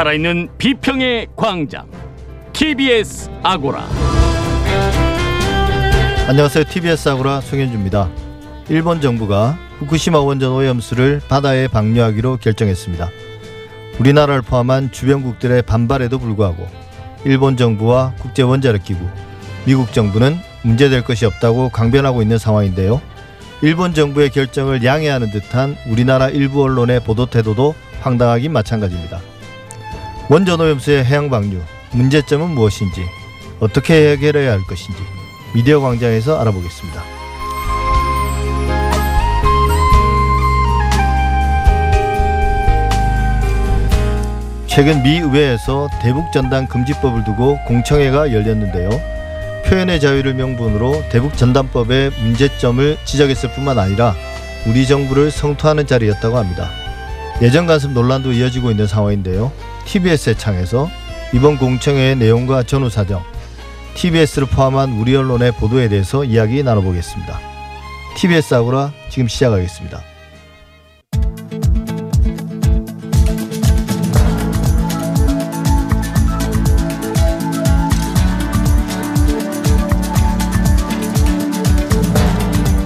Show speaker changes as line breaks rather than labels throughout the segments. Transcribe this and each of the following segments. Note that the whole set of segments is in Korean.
살아있는 비평의 광장 TBS 아고라
안녕하세요. TBS 아고라 송현주입니다. 일본 정부가 후쿠시마 원전 오염수를 바다에 방류하기로 결정했습니다. 우리나라를 포함한 주변국들의 반발에도 불구하고 일본 정부와 국제 원자력 기구, 미국 정부는 문제될 것이 없다고 강변하고 있는 상황인데요. 일본 정부의 결정을 양해하는 듯한 우리나라 일부 언론의 보도 태도도 황당하긴 마찬가지입니다. 원전 오염수의 해양 방류 문제점은 무엇인지 어떻게 해결해야 할 것인지 미디어 광장에서 알아보겠습니다. 최근 미 의회에서 대북 전단 금지법을 두고 공청회가 열렸는데요. 표현의 자유를 명분으로 대북 전단법의 문제점을 지적했을 뿐만 아니라 우리 정부를 성토하는 자리였다고 합니다. 예전 간섭 논란도 이어지고 있는 상황인데요. TBS의 창에서 이번 공청회의 내용과 전후 사정, TBS를 포함한 우리 언론의 보도에 대해서 이야기 나눠보겠습니다. TBS 아고라 지금 시작하겠습니다.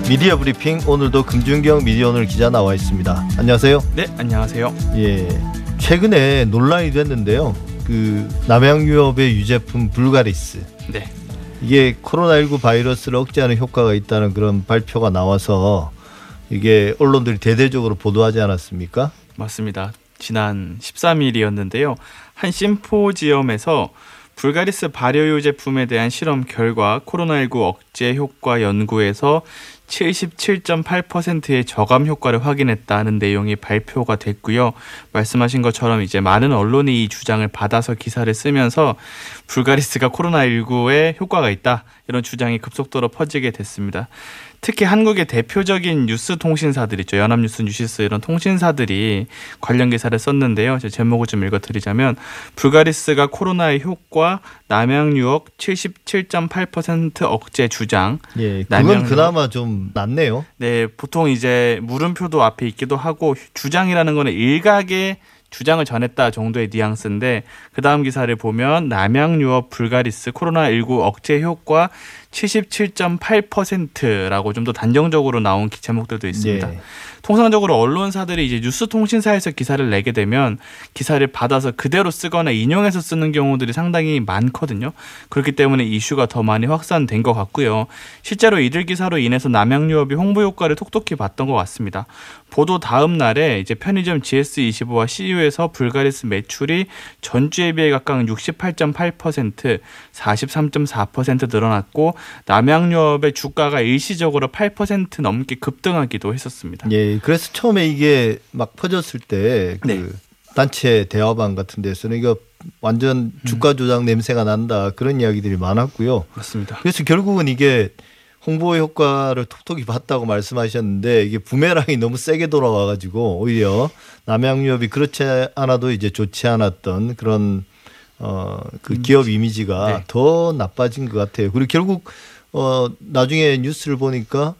미디어 브리핑 오늘도 금준경 미디어 오늘 기자 나와 있습니다. 안녕하세요.
네, 안녕하세요.
예, 최근에 논란이 됐는데요. 그 남양 유업의 유제품 불가리스
네,
이게 코로나19 바이러스를 억제하는 효과가 있다는 그런 발표가 나와서 이게 언론들이 대대적으로 보도하지 않았습니까?
맞습니다. 지난 13일이었는데요. 한 심포지엄에서 불가리스 발효유 제품에 대한 실험 결과 코로나19 억제 효과 연구에서 77.8%의 저감 효과를 확인했다는 내용이 발표가 됐고요. 말씀하신 것처럼 이제 많은 언론이 이 주장을 받아서 기사를 쓰면서 불가리스가 코로나19에 효과가 있다 이런 주장이 급속도로 퍼지게 됐습니다. 특히 한국의 대표적인 뉴스 통신사들 있죠. 연합뉴스, 뉴시스 이런 통신사들이 관련 기사를 썼는데요. 제 제목을 좀 읽어드리자면 불가리스가 코로나의 효과 남양 유역 77.8% 억제 주장.
예, 그건. 그나마 좀 낫네요.
네, 보통 이제 물음표도 앞에 있기도 하고 주장이라는 거는 일각의 주장을 전했다 정도의 뉘앙스인데 그 다음 기사를 보면 남양 유업 불가리스 코로나19 억제 효과 77.8%라고 좀 더 단정적으로 나온 기- 제목들도 있습니다.
예.
통상적으로 언론사들이 이제 뉴스 통신사에서 기사를 내게 되면 기사를 받아서 그대로 쓰거나 인용해서 쓰는 경우들이 상당히 많거든요. 그렇기 때문에 이슈가 더 많이 확산된 것 같고요. 실제로 이들 기사로 인해서 남양유업이 홍보 효과를 톡톡히 봤던 것 같습니다. 보도 다음 날에 이제 편의점 GS25와 CU에서 불가리스 매출이 전주에 비해 각각 68.8%, 43.4% 늘어났고 남양유업의 주가가 일시적으로 8% 넘게 급등하기도 했었습니다.
예, 그래서 처음에 이게 막 퍼졌을 때그
네.
단체 대화방 같은 데서는 이거 완전 주가 조작 냄새가 난다 그런 이야기들이 많았고요.
그렇습니다.
그래서 결국은 이게 홍보 효과를 톡톡히 봤다고 말씀하셨는데 이게 부메랑이 너무 세게 돌아와가지고 오히려 남양유업이 그렇지 않아도 이제 좋지 않았던 그런 어그 기업 이미지가
네.
더 나빠진 것 같아요. 그리고 결국 어 나중에 뉴스를 보니까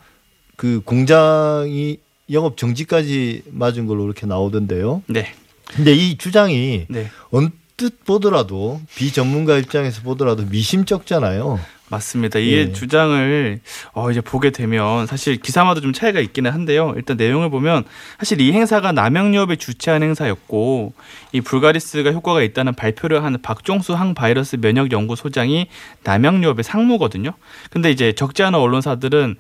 그 공장이 영업 정지까지 맞은 걸로 이렇게 나오던데요.
네.
근데 이 주장이
네.
언뜻 보더라도 비전문가 입장에서 보더라도 미심쩍잖아요.
맞습니다. 이게
예.
주장을 어 이제 보게 되면 사실 기사마다 좀 차이가 있기는 한데요. 일단 내용을 보면 사실 이 행사가 남양유업이 주최한 행사였고 이 불가리스가 효과가 있다는 발표를 하는 박종수 항바이러스 면역 연구소장이 남양유업의 상무거든요. 근데 이제 적지 않은 언론사들은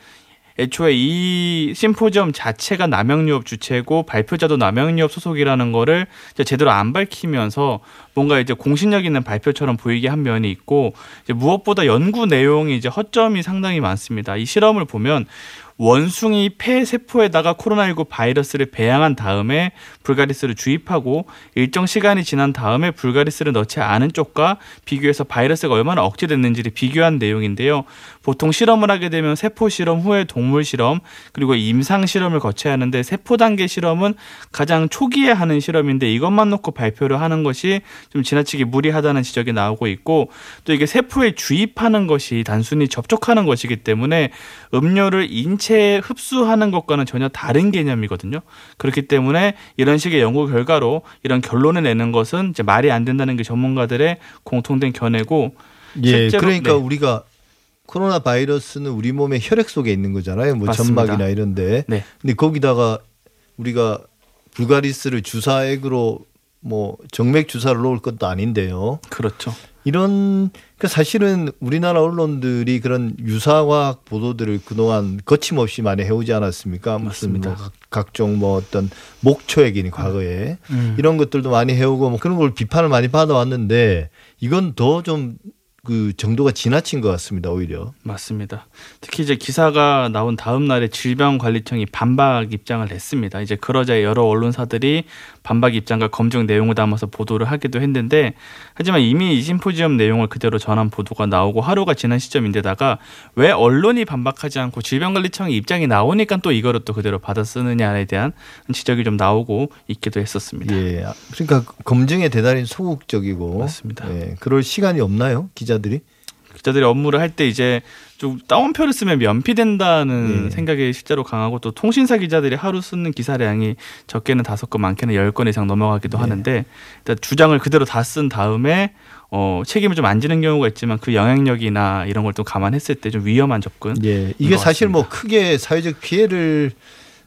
애초에 이 심포지엄 자체가 남양유업 주체고 발표자도 남양유업 소속이라는 거를 제대로 안 밝히면서 뭔가 이제 공신력 있는 발표처럼 보이게 한 면이 있고 무엇보다 연구 내용이 이제 허점이 상당히 많습니다. 이 실험을 보면 원숭이 폐 세포에다가 코로나19 바이러스를 배양한 다음에 불가리스를 주입하고 일정 시간이 지난 다음에 불가리스를 넣지 않은 쪽과 비교해서 바이러스가 얼마나 억제됐는지를 비교한 내용인데요. 보통 실험을 하게 되면 세포 실험 후에 동물 실험 그리고 임상 실험을 거쳐야 하는데 세포 단계 실험은 가장 초기에 하는 실험인데 이것만 놓고 발표를 하는 것이 좀 지나치게 무리하다는 지적이 나오고 있고 또 이게 세포에 주입하는 것이 단순히 접촉하는 것이기 때문에 음료를 인체에 흡수하는 것과는 전혀 다른 개념이거든요. 그렇기 때문에 이런 식의 연구 결과로 이런 결론을 내는 것은 이제 말이 안 된다는 게 전문가들의 공통된 견해고
예, 그러니까
네.
우리가 코로나 바이러스는 우리 몸의 혈액 속에 있는 거잖아요. 뭐
맞습니다.
점막이나 이런데.
네.
근데 거기다가 우리가 불가리스를 주사액으로 뭐 정맥 주사를 놓을 것도 아닌데요.
그렇죠.
이런 그 사실은 우리나라 언론들이 그런 유사과학 보도들을 그동안 거침없이 많이 해오지 않았습니까?
맞습니다.
뭐 각- 각종 뭐 어떤 목초액이니 과거에
음.
이런 것들도 많이 해오고 뭐 그런 걸 비판을 많이 받아왔는데 이건 더 좀 그 정도가 지나친 것 같습니다. 오히려.
맞습니다. 특히 이제 기사가 나온 다음 날에 질병관리청이 반박 입장을 냈습니다. 이제 그러자 여러 언론사들이 반박 입장과 검증 내용을 담아서 보도를 하기도 했는데 하지만 이미 이 심포지엄 내용을 그대로 전한 보도가 나오고 하루가 지난 시점인데다가 왜 언론이 반박하지 않고 질병관리청의 입장이 나오니까 또 이거를 또 그대로 받아 쓰느냐에 대한 지적이 좀 나오고 있기도 했었습니다.
예. 그러니까 검증에 대단히 소극적이고
맞습니다.
예. 그럴 시간이 없나요? 기자 들이?
기자들이 업무를 할 때 이제 좀 따옴표를 쓰면 면피된다는
네.
생각이 실제로 강하고 또 통신사 기자들이 하루 쓰는 기사량이 적게는 다섯 건 많게는 열 건 이상 넘어가기도
네.
하는데 일단 주장을 그대로 다 쓴 다음에 어, 책임을 좀 안 지는 경우가 있지만 그 영향력이나 이런 걸 또 감안했을 때 좀 위험한 접근.
예. 이게
것
사실 뭐
같습니다.
크게 사회적 피해를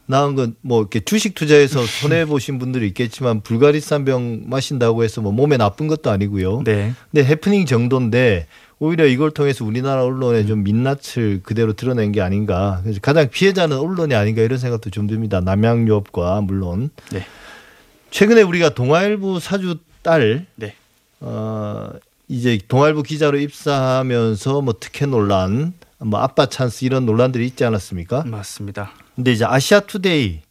낳은 건 뭐 이렇게 주식 투자해서 손해 보신 분들이 있겠지만 불가리산 병 마신다고 해서 뭐 몸에 나쁜 것도 아니고요.
네.
근데 해프닝 정도인데 오히려 이걸 통해서 우리나라 언론의 좀 민낯을 그대로 드러낸 게 아닌가. 그래서 가장 피해자는 언론이 아닌가 이런 생각도 좀 듭니다. 남양유업과 물론.
네.
최근에 우리가 동아일보 사주 딸
네.
어, 이제 동아일보 기자로 입사하면서 뭐 특혜 논란, 뭐 아빠 찬스 이런 논란들이 있지 않았습니까?
맞습니다.
근데 이제 아시아 투데이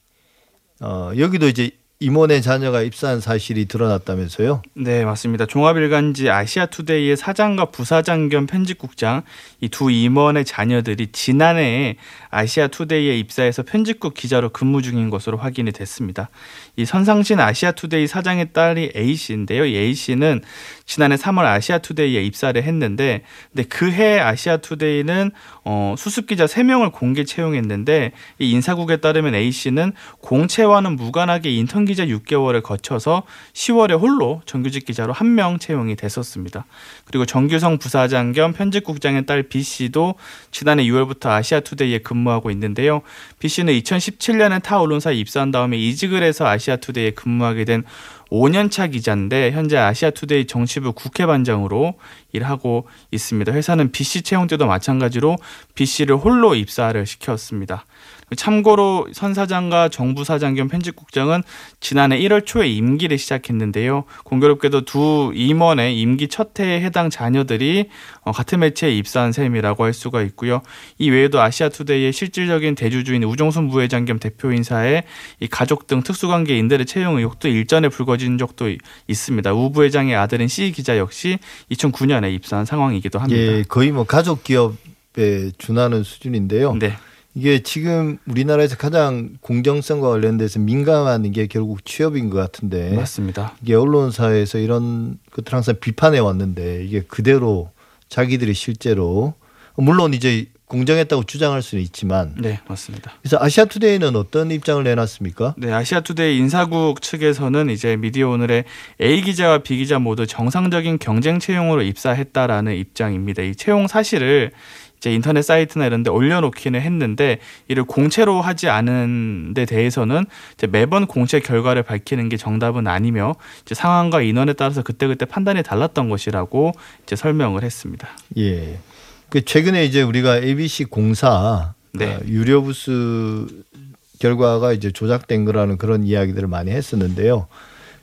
어, 여기도 이제 임원의 자녀가 입사한 사실이 드러났다면서요?
네, 맞습니다. 종합일간지 아시아투데이의 사장과 부사장 겸 편집국장 이 두 임원의 자녀들이 지난해에 아시아투데이에 입사해서 편집국 기자로 근무 중인 것으로 확인이 됐습니다. 이 선상신 아시아투데이 사장의 딸이 A 씨인데요. 이 A 씨는 지난해 3월 아시아투데이에 입사를 했는데, 근데 그해 아시아투데이는 어, 수습 기자 3명을 공개 채용했는데 이 인사국에 따르면 A 씨는 공채와는 무관하게 인턴 기자 6개월을 거쳐서 10월에 홀로 정규직 기자로 한 명 채용이 됐었습니다. 그리고 정규성 부사장 겸 편집국장의 딸 B 씨도 지난해 6월부터 아시아투데이에 근무하고 있는데요. B 씨는 2017년에 타 언론사에 입사한 다음에 이직을 해서 아시아 투데이에 근무하게 된 5년차 기자인데 현재 아시아투데이 정치부 국회반장으로 일하고 있습니다. 회사는 B 씨 채용 때도 마찬가지로 B 씨를 홀로 입사를 시켰습니다. 참고로 선 사장과 정부 사장 겸 편집국장은 지난해 1월 초에 임기를 시작했는데요. 공교롭게도 두 임원의 임기 첫 해에 해당 자녀들이 어, 같은 매체에 입사한 셈이라고 할 수가 있고요. 이 외에도 아시아투데이의 실질적인 대주주인 우종순 부회장 겸 대표 인사의 이 가족 등 특수관계인들의 채용 의혹도 일전에 불거 진 적도 이- 있습니다. 우 부회장의 아들인 C 기자 역시 2009년에 입사한 상황이기도 합니다.
예, 거의 뭐 가족 기업에 준하는 수준인데요.
네,
이게 지금 우리나라에서 가장 공정성과 관련돼서 민감한 게 결국 취업인 것 같은데
맞습니다.
이게 언론사에서 이런 것들 항상 비판해 왔는데 이게 그대로 자기들이 실제로 물론 이제 공정했다고 주장할 수는 있지만
네, 맞습니다.
그래서 아시아투데이는 어떤 입장을 내놨습니까?
네, 아시아투데이 인사국 측에서는 이제 미디어 오늘의 A 기자와 B 기자 모두 정상적인 경쟁 채용으로 입사했다라는 입장입니다. 이 채용 사실을 이제 인터넷 사이트나 이런 데 올려놓기는 했는데 이를 공채로 하지 않은 데 대해서는 이제 매번 공채 결과를 밝히는 게 정답은 아니며 이제 상황과 인원에 따라서 그때그때 판단이 달랐던 것이라고 이제 설명을 했습니다.
예. 그 최근에 이제 우리가 ABC 공사
네.
어, 유료 부스 결과가 이제 조작된 거라는 그런 이야기들을 많이 했었는데요.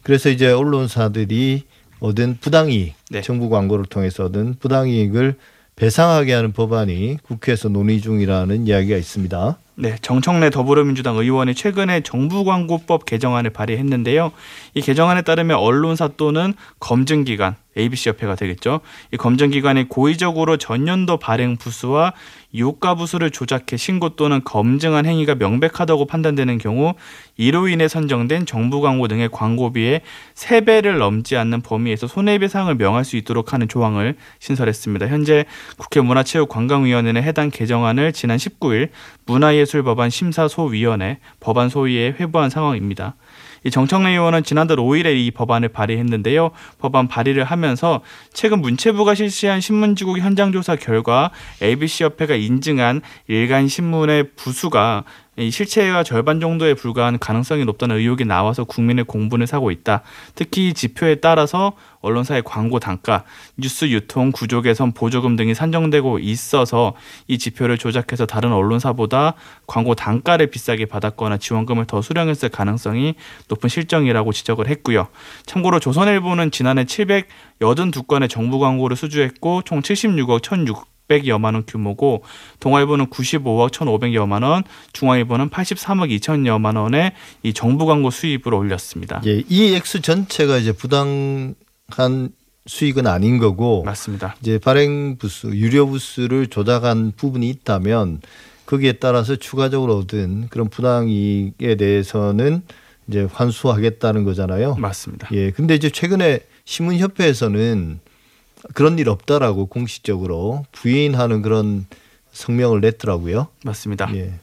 그래서 이제 언론사들이 얻은 부당이익,
네.
정부 광고를 통해서 얻은 부당이익을 배상하게 하는 법안이 국회에서 논의 중이라는 이야기가 있습니다.
네, 정청래 더불어민주당 의원이 최근에 정부광고법 개정안을 발의했는데요. 이 개정안에 따르면 언론사 또는 검증기관, ABC 협회가 되겠죠. 이 검증 기관이 고의적으로 전년도 발행 부수와 유가 부수를 조작해 신고 또는 검증한 행위가 명백하다고 판단되는 경우 이로 인해 선정된 정부 광고 등의 광고비의 세배를 넘지 않는 범위에서 손해배상을 명할 수 있도록 하는 조항을 신설했습니다. 현재 국회 문화체육관광위원회는 해당 개정안을 지난 19일 문화예술법안 심사소위원회 법안 소위에 회부한 상황입니다. 이 정청래 의원은 지난달 5일에 이 법안을 발의했는데요. 법안 발의를 하면서 최근 문체부가 실시한 신문지국 현장조사 결과 ABC 협회가 인증한 일간 신문의 부수가 이 실체가 절반 정도에 불과한 가능성이 높다는 의혹이 나와서 국민의 공분을 사고 있다. 특히 이 지표에 따라서 언론사의 광고 단가, 뉴스 유통, 구조 개선, 보조금 등이 산정되고 있어서 이 지표를 조작해서 다른 언론사보다 광고 단가를 비싸게 받았거나 지원금을 더 수령했을 가능성이 높은 실정이라고 지적을 했고요. 참고로 조선일보는 지난해 782건의 정부 광고를 수주했고 총 76억 1,600 600여만 원 규모고 동아일보는 95억 1,500여만 원, 중앙일보는 83억 2천여만 원의 이 정부 광고 수입을 올렸습니다.
예, 이 액수 전체가 이제 부당한 수익은 아닌 거고
맞습니다.
이제 발행 부수, 유료 부수를 조작한 부분이 있다면 거기에 따라서 추가적으로 얻은 그런 부당 이익에 대해서는 이제 환수하겠다는 거잖아요.
맞습니다.
예. 근데 이제 최근에 신문협회에서는 그런 일 없다라고 공식적으로 부인하는 그런 성명을 냈더라고요.
맞습니다.
예.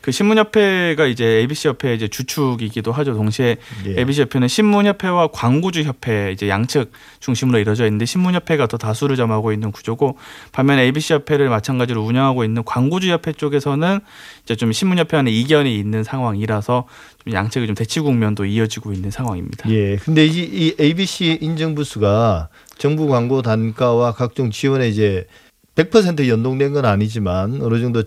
그 신문협회가 이제 ABC 협회 이제 주축이기도 하죠. 동시에
예.
ABC 협회는 신문협회와 광고주 협회 이제 양측 중심으로 이루어져 있는데 신문협회가 더 다수를 점하고 있는 구조고 반면에 ABC 협회를 마찬가지로 운영하고 있는 광고주 협회 쪽에서는 이제 좀 신문협회와는 이견이 있는 상황이라서 좀 양측의 좀 대치 국면도 이어지고 있는 상황입니다.
예. 근데 이, 이 ABC 인증 부수가 정부 광고 단가와 각종 지원에 이제 100% 연동된 건 아니지만 어느 정도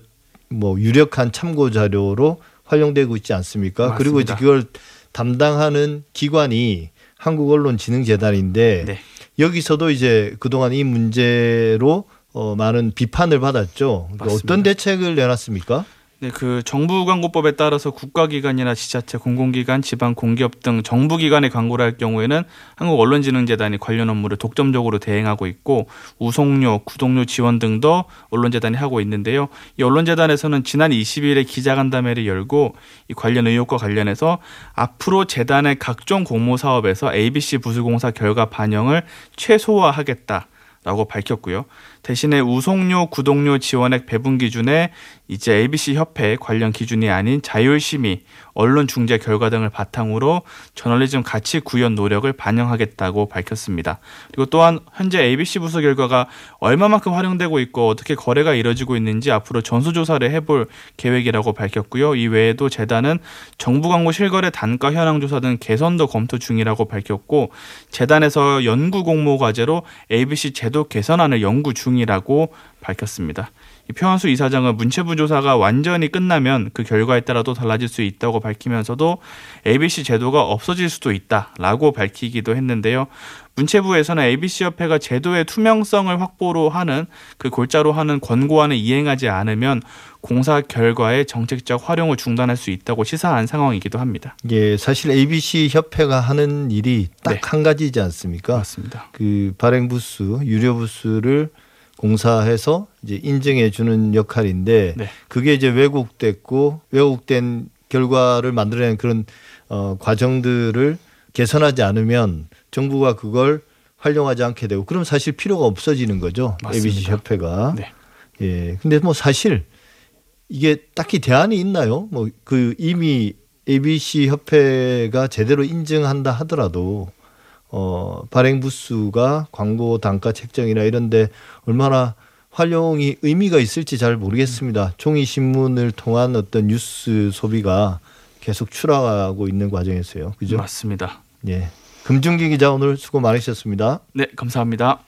뭐 유력한 참고 자료로 활용되고 있지 않습니까? 그리고 이제
맞습니다.
그걸 담당하는 기관이 한국언론진흥재단인데
네.
여기서도 이제 그동안 이 문제로 어, 많은 비판을 받았죠. 그러니까
맞습니다.
어떤 대책을 내놨습니까?
네, 그 정부 광고법에 따라서 국가기관이나 지자체, 공공기관, 지방 공기업 등 정부기관의 광고를 할 경우에는 한국언론진흥재단이 관련 업무를 독점적으로 대행하고 있고 우송료, 구독료 지원 등도 언론재단이 하고 있는데요. 이 언론재단에서는 지난 20일에 기자간담회를 열고 이 관련 의혹과 관련해서 앞으로 재단의 각종 공모 사업에서 ABC 부수공사 결과 반영을 최소화하겠다. 라고 밝혔고요. 대신에 우송료, 구독료 지원액 배분 기준에 이제 ABC 협회 관련 기준이 아닌 자율심의, 언론 중재 결과 등을 바탕으로 저널리즘 가치 구현 노력을 반영하겠다고 밝혔습니다. 그리고 또한 현재 ABC 부수 결과가 얼마만큼 활용되고 있고 어떻게 거래가 이뤄지고 있는지 앞으로 전수조사를 해볼 계획이라고 밝혔고요. 이 외에도 재단은 정부 광고 실거래 단가 현황 조사 등 개선도 검토 중이라고 밝혔고 재단에서 연구 공모 과제로 ABC 제도 개선안을 연구 중 이라고 밝혔습니다. 이 표한수 이사장은 문체부 조사가 완전히 끝나면 그 결과에 따라 또 달라질 수 있다고 밝히면서도 ABC 제도가 없어질 수도 있다라고 밝히기도 했는데요. 문체부에서는 ABC 협회가 제도의 투명성을 확보로 하는 그 골자로 하는 권고안을 이행하지 않으면 공사 결과의 정책적 활용을 중단할 수 있다고 시사한 상황이기도 합니다.
예, 사실 ABC 협회가 하는 일이 딱
네.
한 가지지 않습니까?
맞습니다.
그 발행 부수, 유료 부수를 공사해서 이제 인증해 주는 역할인데
네.
그게 이제 왜곡됐고 왜곡된 결과를 만들어내는 그런 어, 과정들을 개선하지 않으면 정부가 그걸 활용하지 않게 되고 그럼 사실 필요가 없어지는 거죠.
맞습니다.
ABC 협회가.
네.
예. 근데 뭐 사실 이게 딱히 대안이 있나요? 뭐 그 이미 ABC 협회가 제대로 인증한다 하더라도 어 발행 부수가 광고 단가 책정이나 이런데 얼마나 활용이 의미가 있을지 잘 모르겠습니다. 종이 신문을 통한 어떤 뉴스 소비가 계속 추락하고 있는 과정에서요. 그죠?
맞습니다.
예. 금중기 기자 오늘 수고 많으셨습니다.
네, 감사합니다.